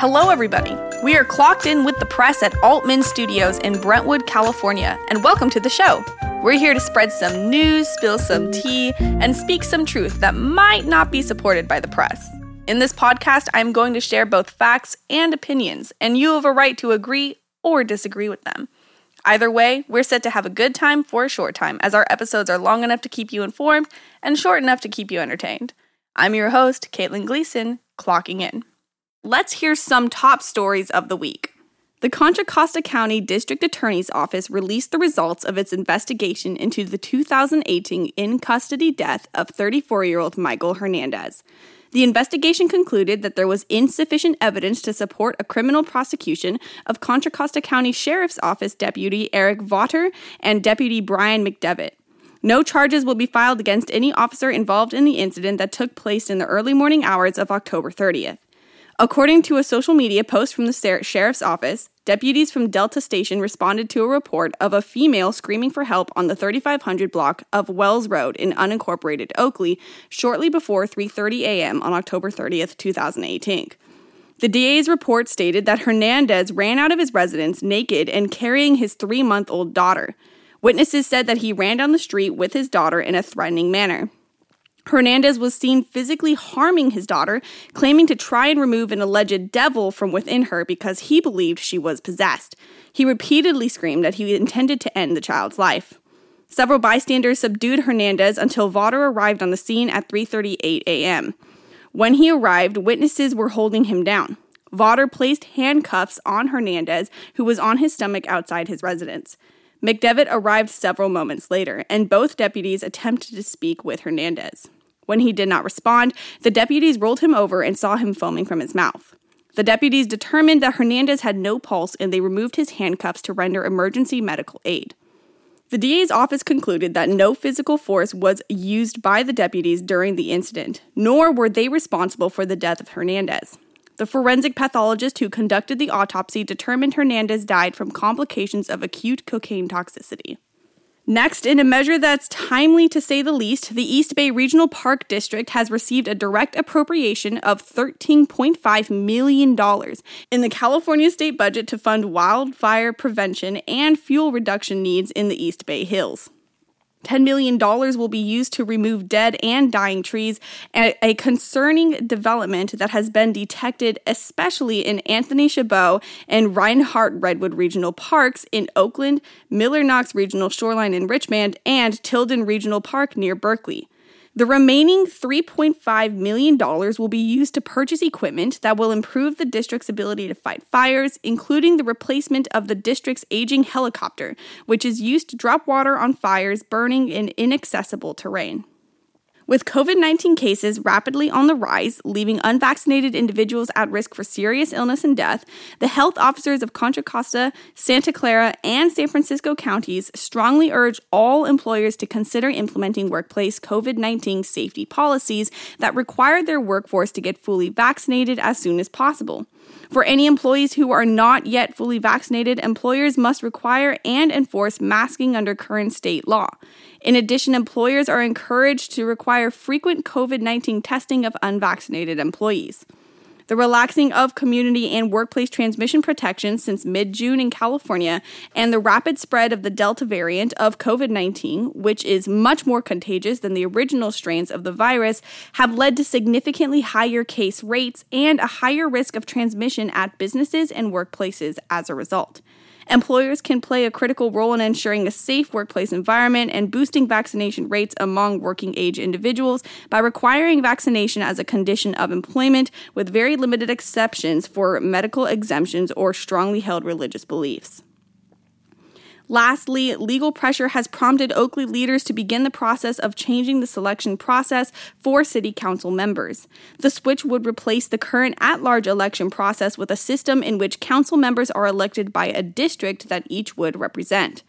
Hello, everybody. We are clocked in with the press at Altman Studios in Brentwood, California, and welcome to the show. We're here to spread some news, spill some tea, and speak some truth that might not be supported by the press. In this podcast, I'm going to share both facts and opinions, and you have a right to agree or disagree with them. Either way, we're set to have a good time for a short time, as our episodes are long enough to keep you informed and short enough to keep you entertained. I'm your host, Caitlin Gleason, clocking in. Let's hear some top stories of the week. The Contra Costa County District Attorney's Office released the results of its investigation into the 2018 in custody death of 34 year old Michael Hernandez. The investigation concluded that there was insufficient evidence to support a criminal prosecution of Contra Costa County Sheriff's Office Deputy Eric Vaughter and Deputy Brian McDevitt. No charges will be filed against any officer involved in the incident that took place in the early morning hours of October 30th. According to a social media post from the sheriff's office, deputies from Delta Station responded to a report of a female screaming for help on the 3500 block of Wells Road in unincorporated Oakley shortly before 3:30 a.m. on October 30th, 2018. The DA's report stated that Hernandez ran out of his residence naked and carrying his 3-month-old daughter. Witnesses said that he ran down the street with his daughter in a threatening manner. Hernandez was seen physically harming his daughter, claiming to try and remove an alleged devil from within her because he believed she was possessed. He repeatedly screamed that he intended to end the child's life. Several bystanders subdued Hernandez until Vaughter arrived on the scene at 3:38 a.m. When he arrived, witnesses were holding him down. Vaughter placed handcuffs on Hernandez, who was on his stomach outside his residence. McDevitt arrived several moments later, and both deputies attempted to speak with Hernandez. When he did not respond, the deputies rolled him over and saw him foaming from his mouth. The deputies determined that Hernandez had no pulse and they removed his handcuffs to render emergency medical aid. The DA's office concluded that no physical force was used by the deputies during the incident, nor were they responsible for the death of Hernandez. The forensic pathologist who conducted the autopsy determined Hernandez died from complications of acute cocaine toxicity. Next, in a measure that's timely to say the least, the East Bay Regional Park District has received a direct appropriation of $13.5 million in the California state budget to fund wildfire prevention and fuel reduction needs in the East Bay Hills. $10 million will be used to remove dead and dying trees, a concerning development that has been detected especially in Anthony Chabot and Reinhardt Redwood Regional Parks in Oakland, Miller Knox Regional Shoreline in Richmond, and Tilden Regional Park near Berkeley. The remaining $3.5 million will be used to purchase equipment that will improve the district's ability to fight fires, including the replacement of the district's aging helicopter, which is used to drop water on fires burning in inaccessible terrain. With COVID 19 cases rapidly on the rise, leaving unvaccinated individuals at risk for serious illness and death, the health officers of Contra Costa, Santa Clara, and San Francisco counties strongly urge all employers to consider implementing workplace COVID 19 safety policies that require their workforce to get fully vaccinated as soon as possible. For any employees who are not yet fully vaccinated, employers must require and enforce masking under current state law. In addition, employers are encouraged to require frequent COVID 19 testing of unvaccinated employees. The relaxing of community and workplace transmission protections since mid June in California and the rapid spread of the Delta variant of COVID 19, which is much more contagious than the original strains of the virus, have led to significantly higher case rates and a higher risk of transmission at businesses and workplaces as a result. Employers can play a critical role in ensuring a safe workplace environment and boosting vaccination rates among working age individuals by requiring vaccination as a condition of employment with very limited exceptions for medical exemptions or strongly held religious beliefs. Lastly, legal pressure has prompted Oakley leaders to begin the process of changing the selection process for city council members. The switch would replace the current at large election process with a system in which council members are elected by a district that each would represent.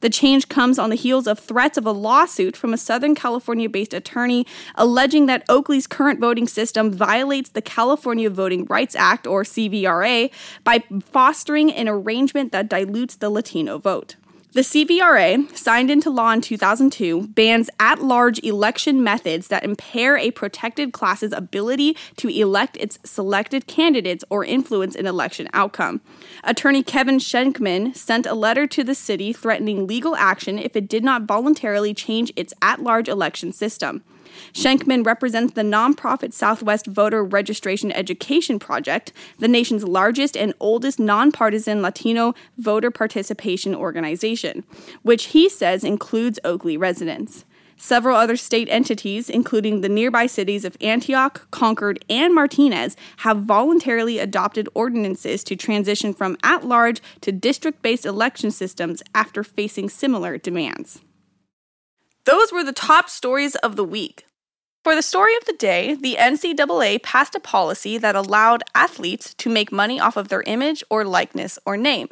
The change comes on the heels of threats of a lawsuit from a Southern California based attorney alleging that Oakley's current voting system violates the California Voting Rights Act, or CVRA, by fostering an arrangement that dilutes the Latino vote. The CVRA, signed into law in 2002, bans at large election methods that impair a protected class's ability to elect its selected candidates or influence an election outcome. Attorney Kevin Shenkman sent a letter to the city threatening legal action if it did not voluntarily change its at large election system. Shenkman represents the nonprofit Southwest Voter Registration Education Project, the nation's largest and oldest nonpartisan Latino voter participation organization, which he says includes Oakley residents. Several other state entities, including the nearby cities of Antioch, Concord, and Martinez, have voluntarily adopted ordinances to transition from at large to district based election systems after facing similar demands. Those were the top stories of the week. For the story of the day, the NCAA passed a policy that allowed athletes to make money off of their image or likeness or name.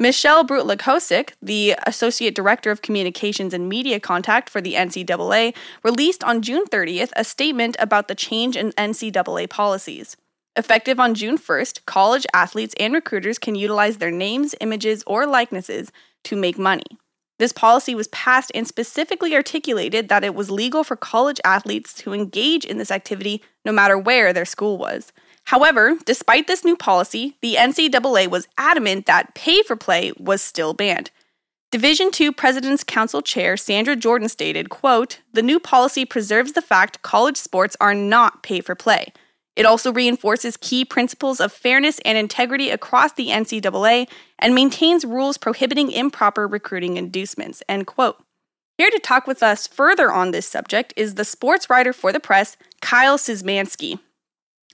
Michelle Brutlag the Associate Director of Communications and Media Contact for the NCAA, released on June 30th a statement about the change in NCAA policies. Effective on June 1st, college athletes and recruiters can utilize their names, images, or likenesses to make money. This policy was passed and specifically articulated that it was legal for college athletes to engage in this activity no matter where their school was. However, despite this new policy, the NCAA was adamant that pay for play was still banned. Division II President's Council Chair Sandra Jordan stated, quote, "The new policy preserves the fact college sports are not pay for play. It also reinforces key principles of fairness and integrity across the NCAA and maintains rules prohibiting improper recruiting inducements. End quote. Here to talk with us further on this subject is the sports writer for the press, Kyle Szymanski.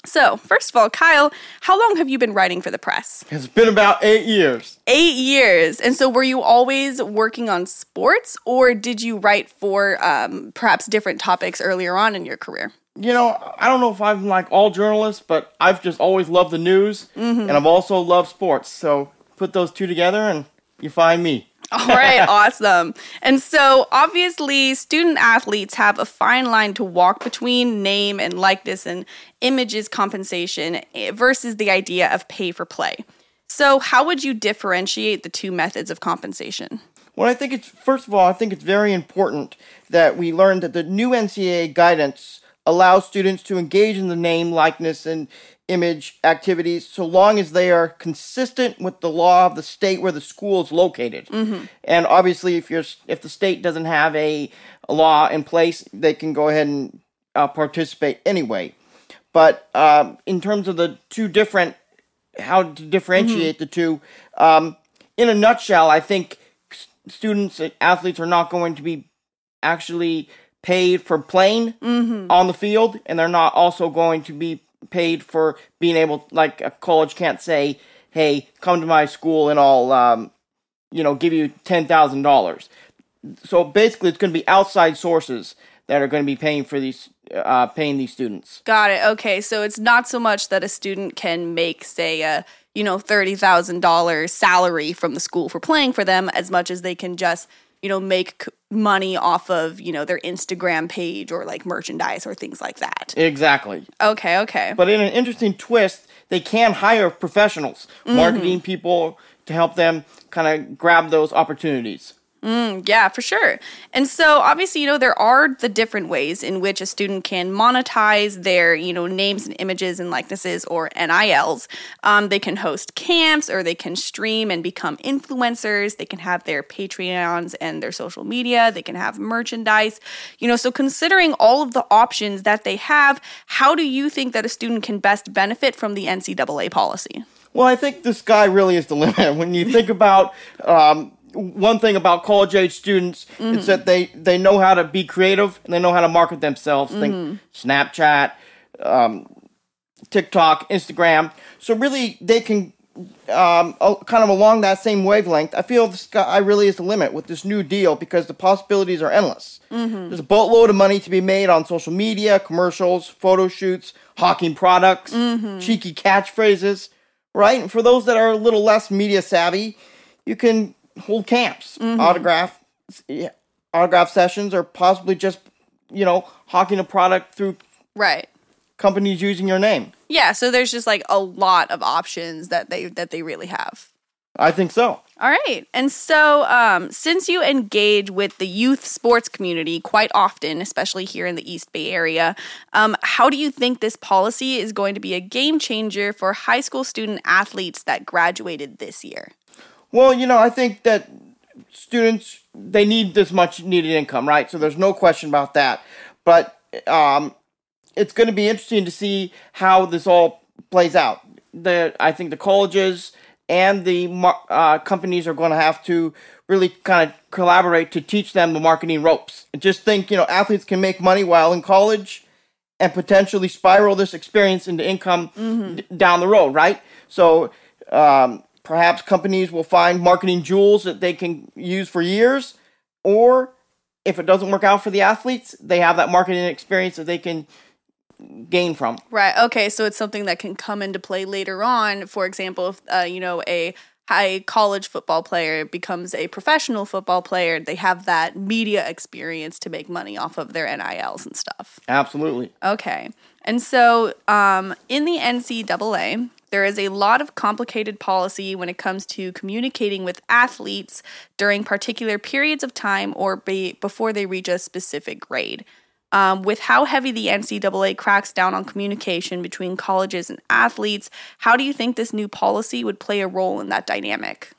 So, first of all, Kyle, how long have you been writing for the press? It's been about eight years. Eight years. And so, were you always working on sports, or did you write for um, perhaps different topics earlier on in your career? You know, I don't know if I'm like all journalists, but I've just always loved the news, mm-hmm. and I've also loved sports. So put those two together, and you find me. All right, awesome. And so, obviously, student athletes have a fine line to walk between name and likeness and images compensation versus the idea of pay for play. So, how would you differentiate the two methods of compensation? Well, I think it's first of all, I think it's very important that we learn that the new NCAA guidance allows students to engage in the name, likeness, and image activities so long as they are consistent with the law of the state where the school is located. Mm-hmm. And obviously, if you're if the state doesn't have a, a law in place, they can go ahead and uh, participate anyway. But um, in terms of the two different, how to differentiate mm-hmm. the two, um, in a nutshell, I think students, athletes are not going to be actually paid for playing mm-hmm. on the field, and they're not also going to be paid for being able, like a college can't say, "Hey, come to my school and I'll, um, you know, give you ten thousand dollars." So basically, it's going to be outside sources that are going to be paying for these uh, paying these students. Got it. Okay, so it's not so much that a student can make, say, a you know thirty thousand dollars salary from the school for playing for them, as much as they can just you know, make money off of, you know, their Instagram page or like merchandise or things like that. Exactly. Okay, okay. But in an interesting twist, they can hire professionals, mm-hmm. marketing people to help them kind of grab those opportunities. Mm, yeah, for sure. And so obviously, you know, there are the different ways in which a student can monetize their, you know, names and images and likenesses or NILs. Um, they can host camps or they can stream and become influencers. They can have their Patreons and their social media. They can have merchandise. You know, so considering all of the options that they have, how do you think that a student can best benefit from the NCAA policy? Well, I think the sky really is the limit. When you think about um, one thing about college age students mm-hmm. is that they they know how to be creative and they know how to market themselves. Mm-hmm. Think Snapchat, um, TikTok, Instagram. So really, they can um, kind of along that same wavelength. I feel the sky really is the limit with this new deal because the possibilities are endless. Mm-hmm. There's a boatload of money to be made on social media, commercials, photo shoots, hawking products, mm-hmm. cheeky catchphrases. Right, and for those that are a little less media savvy, you can hold camps, mm-hmm. autograph autograph sessions, or possibly just you know hawking a product through right companies using your name. Yeah, so there's just like a lot of options that they that they really have. I think so. All right. And so, um, since you engage with the youth sports community quite often, especially here in the East Bay area, um, how do you think this policy is going to be a game changer for high school student athletes that graduated this year? Well, you know, I think that students they need this much needed income, right? So there's no question about that. But um, it's going to be interesting to see how this all plays out. The I think the colleges and the uh, companies are going to have to really kind of collaborate to teach them the marketing ropes. And just think, you know, athletes can make money while in college and potentially spiral this experience into income mm-hmm. d- down the road, right? So um, perhaps companies will find marketing jewels that they can use for years, or if it doesn't work out for the athletes, they have that marketing experience that they can gain from. Right. Okay. So it's something that can come into play later on. For example, if uh, you know a high college football player becomes a professional football player, they have that media experience to make money off of their NILs and stuff. Absolutely. Okay. And so um, in the NCAA, there is a lot of complicated policy when it comes to communicating with athletes during particular periods of time or be, before they reach a specific grade. Um, with how heavy the NCAA cracks down on communication between colleges and athletes, how do you think this new policy would play a role in that dynamic?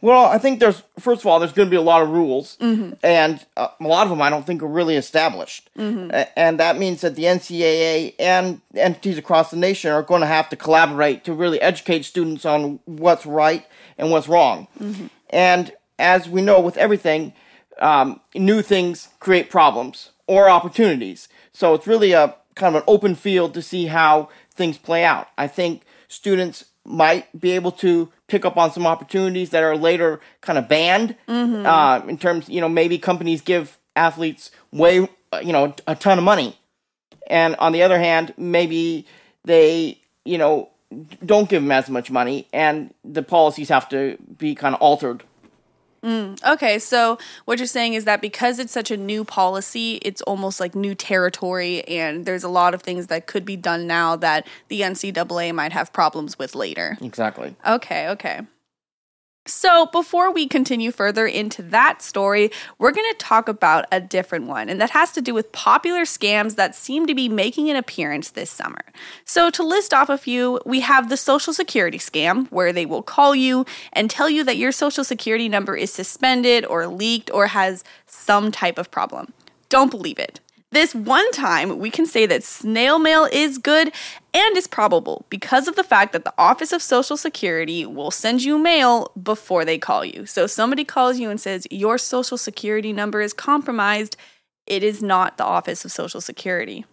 Well, I think there's first of all there's going to be a lot of rules, mm-hmm. and uh, a lot of them I don't think are really established, mm-hmm. and that means that the NCAA and entities across the nation are going to have to collaborate to really educate students on what's right and what's wrong. Mm-hmm. And as we know with everything, um, new things create problems or opportunities. So it's really a kind of an open field to see how things play out. I think students might be able to pick up on some opportunities that are later kind of banned mm-hmm. uh, in terms, you know, maybe companies give athletes way, you know, a ton of money. And on the other hand, maybe they, you know, don't give them as much money and the policies have to be kind of altered Mm, okay, so what you're saying is that because it's such a new policy, it's almost like new territory, and there's a lot of things that could be done now that the NCAA might have problems with later. Exactly. Okay, okay. So, before we continue further into that story, we're going to talk about a different one, and that has to do with popular scams that seem to be making an appearance this summer. So, to list off a few, we have the Social Security scam, where they will call you and tell you that your Social Security number is suspended or leaked or has some type of problem. Don't believe it. This one time, we can say that snail mail is good and is probable because of the fact that the Office of Social Security will send you mail before they call you. So, if somebody calls you and says, Your Social Security number is compromised. It is not the Office of Social Security.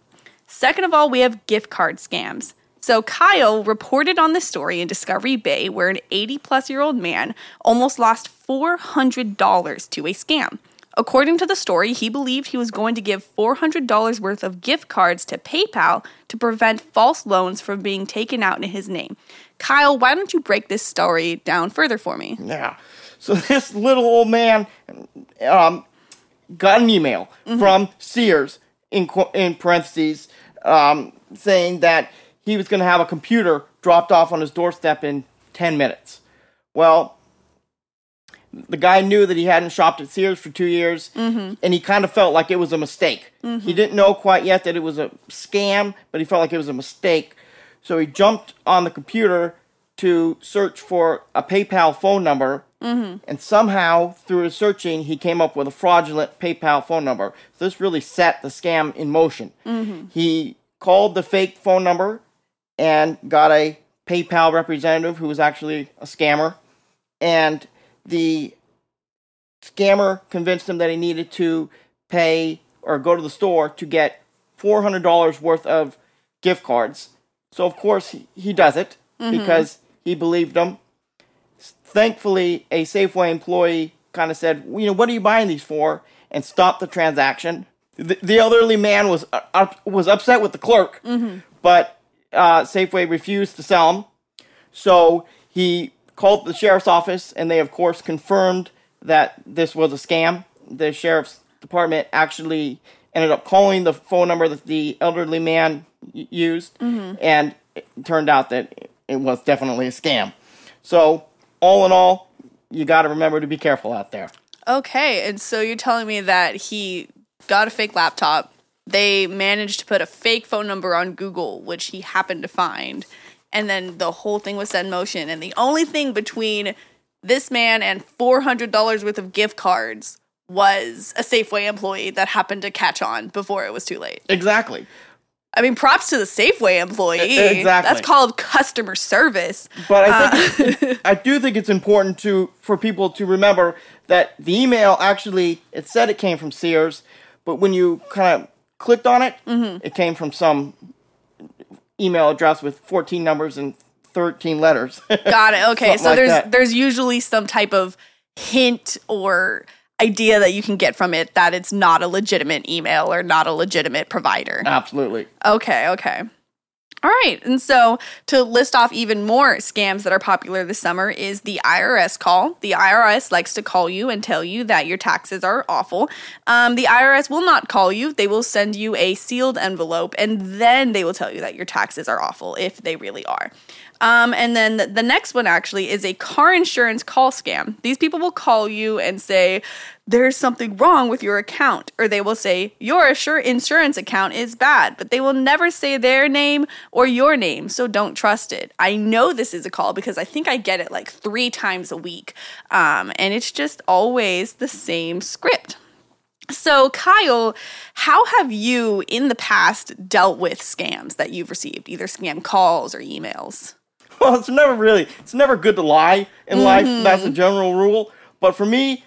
Second of all, we have gift card scams. So, Kyle reported on this story in Discovery Bay where an 80 plus year old man almost lost $400 to a scam. According to the story, he believed he was going to give $400 worth of gift cards to PayPal to prevent false loans from being taken out in his name. Kyle, why don't you break this story down further for me? Yeah. So this little old man um, got an email mm-hmm. from Sears in in parentheses um, saying that he was going to have a computer dropped off on his doorstep in 10 minutes. Well, the guy knew that he hadn't shopped at Sears for two years, mm-hmm. and he kind of felt like it was a mistake. Mm-hmm. He didn't know quite yet that it was a scam, but he felt like it was a mistake. So he jumped on the computer to search for a PayPal phone number, mm-hmm. and somehow, through his searching, he came up with a fraudulent PayPal phone number. So this really set the scam in motion. Mm-hmm. He called the fake phone number and got a PayPal representative who was actually a scammer, and the scammer convinced him that he needed to pay or go to the store to get $400 worth of gift cards. So, of course, he, he does it mm-hmm. because he believed him. Thankfully, a Safeway employee kind of said, You know, what are you buying these for? and stopped the transaction. The, the elderly man was uh, was upset with the clerk, mm-hmm. but uh, Safeway refused to sell him. So he called the sheriff's office, and they, of course, confirmed that this was a scam. The sheriff's department actually ended up calling the phone number that the elderly man used, mm-hmm. and it turned out that it was definitely a scam. So all in all, you got to remember to be careful out there. Okay, and so you're telling me that he got a fake laptop. They managed to put a fake phone number on Google, which he happened to find, and then the whole thing was set in motion. And the only thing between this man and $400 worth of gift cards was a Safeway employee that happened to catch on before it was too late. Exactly. I mean, props to the Safeway employee. Exactly. That's called customer service. But I uh, think I do think it's important to for people to remember that the email actually it said it came from Sears, but when you kind of clicked on it, mm-hmm. it came from some email address with 14 numbers and 13 letters. Got it. Okay, so like there's that. there's usually some type of hint or idea that you can get from it that it's not a legitimate email or not a legitimate provider. Absolutely. Okay, okay. All right. And so to list off even more scams that are popular this summer is the IRS call. The IRS likes to call you and tell you that your taxes are awful. Um, the IRS will not call you. They will send you a sealed envelope and then they will tell you that your taxes are awful if they really are. Um, and then the, next one actually is a car insurance call scam. These people will call you and say, there's something wrong with your account. Or they will say, your insurance account is bad, but they will never say their name or your name, so don't trust it. I know this is a call because I think I get it like three times a week. Um, and it's just always the same script. So, Kyle, how have you in the past dealt with scams that you've received, either scam calls or emails? Well, it's never really, it's never good to lie in life. Mm-hmm. That's a general rule. But for me,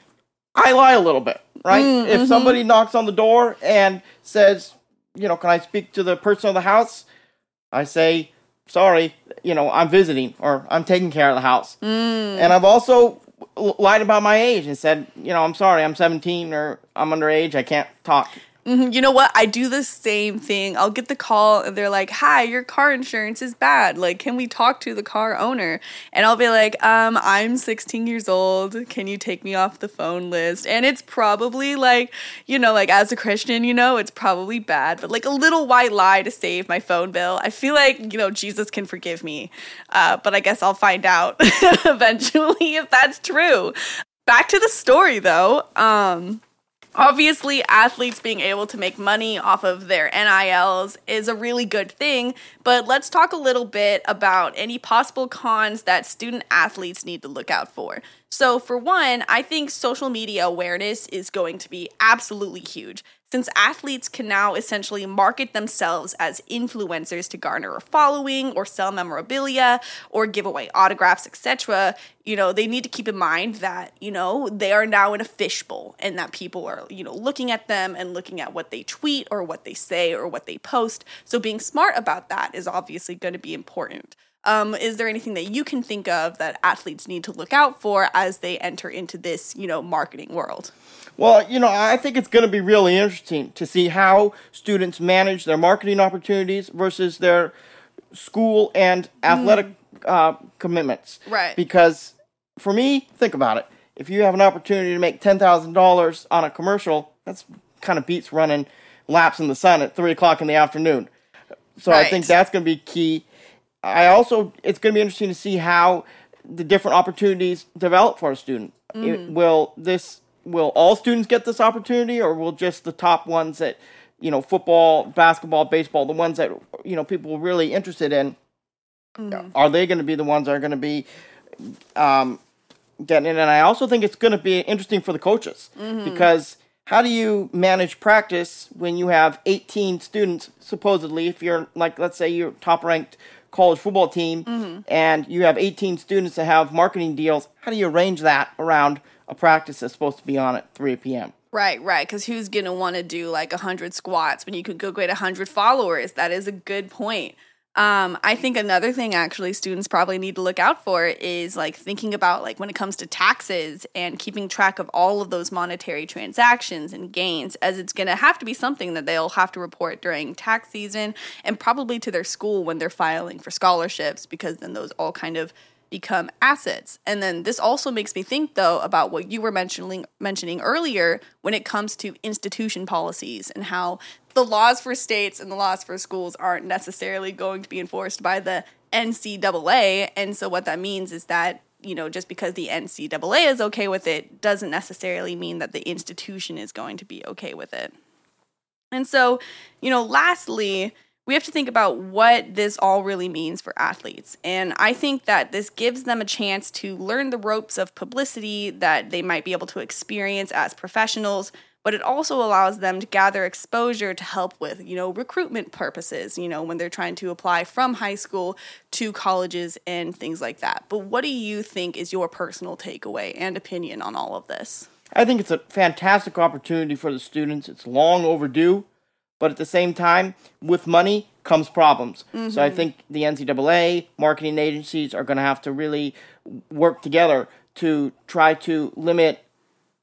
I lie a little bit, right? Mm, if mm-hmm. somebody knocks on the door and says, you know, can I speak to the person of the house? I say, sorry, you know, I'm visiting or I'm taking care of the house. Mm. And I've also lied about my age and said, you know, I'm sorry, I'm 17 or I'm underage, I can't talk. Mhm, You know what? I do the same thing. I'll get the call and they're like, "Hi, your car insurance is bad. Like, can we talk to the car owner?" And I'll be like, "Um, I'm 16 years old. Can you take me off the phone list?" And it's probably like, you know, like as a Christian, you know, it's probably bad, but like a little white lie to save my phone bill. I feel like, you know, Jesus can forgive me. Uh, but I guess I'll find out eventually if that's true. Back to the story though. Um Obviously, athletes being able to make money off of their NILs is a really good thing, but let's talk a little bit about any possible cons that student athletes need to look out for. So, for one, I think social media awareness is going to be absolutely huge since athletes can now essentially market themselves as influencers to garner a following or sell memorabilia or give away autographs, etc. You know, they need to keep in mind that, you know, they are now in a fishbowl and that people are, you know, looking at them and looking at what they tweet or what they say or what they post. So being smart about that is obviously going to be important. Um, is there anything that you can think of that athletes need to look out for as they enter into this, you know, marketing world? Well, you know, I think it's going to be really interesting to see how students manage their marketing opportunities versus their school and athletic uh, commitments. Right. Because for me, think about it. If you have an opportunity to make ten thousand dollars on a commercial, that's kind of beats running laps in the sun at three o'clock in the afternoon. So I think that's going to be key. I also, it's going to be interesting to see how the different opportunities develop for a student. It- mm. will this will all students get this opportunity, or will just the top ones that you know, football, basketball, baseball, the ones that you know people are really interested in, mm-hmm. are they going to be the ones that are going to be um, getting in? And I also think it's going to be interesting for the coaches mm-hmm. because how do you manage practice when you have 18 students supposedly if you're like let's say you're top ranked college football team mm-hmm. and you have 18 students that have marketing deals how do you arrange that around a practice that's supposed to be on at 3 p.m Right, right. Because who's gonna want to do like hundred squats when you could go get hundred followers? That is a good point. Um, I think another thing actually students probably need to look out for is like thinking about like when it comes to taxes and keeping track of all of those monetary transactions and gains, as it's gonna have to be something that they'll have to report during tax season and probably to their school when they're filing for scholarships because then those all kind of become assets. And then this also makes me think though about what you were mentioning mentioning earlier when it comes to institution policies and how the laws for states and the laws for schools aren't necessarily going to be enforced by the NCAA. And so what that means is that you know, just because the NCAA is okay with it doesn't necessarily mean that the institution is going to be okay with it. And so, you know, lastly, we have to think about what this all really means for athletes. And I think that this gives them a chance to learn the ropes of publicity that they might be able to experience as professionals, but it also allows them to gather exposure to help with, you know, recruitment purposes, you know, when they're trying to apply from high school to colleges and things like that. But what do you think is your personal takeaway and opinion on all of this? I think it's a fantastic opportunity for the students. It's long overdue but at the same time, with money comes problems. Mm-hmm. So I mm-hmm. think the NCAA, marketing agencies are going to have to really work together to try to limit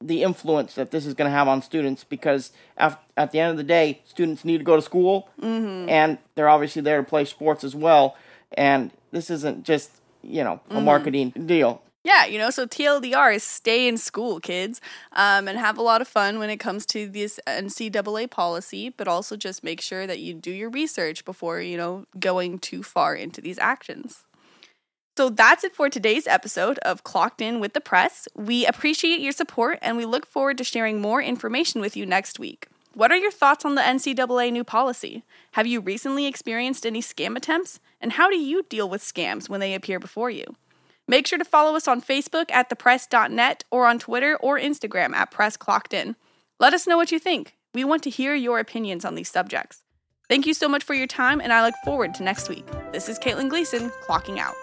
the influence that this is going to have on students because at, at the end of the day, students need to go to school mm-hmm. and they're obviously there to play sports as well. And this isn't just, you know, a mm-hmm. marketing deal. Yeah, you know, so TLDR is stay in school, kids, um, and have a lot of fun when it comes to this NCAA policy, but also just make sure that you do your research before, you know, going too far into these actions. So that's it for today's episode of Clocked In with the Press. We appreciate your support and we look forward to sharing more information with you next week. What are your thoughts on the NCAA new policy? Have you recently experienced any scam attempts? And how do you deal with scams when they appear before you? Make sure to follow us on Facebook at thepress.net or on Twitter or Instagram at PressClockedIn. Let us know what you think. We want to hear your opinions on these subjects. Thank you so much for your time, and I look forward to next week. This is Caitlin Gleason, clocking out.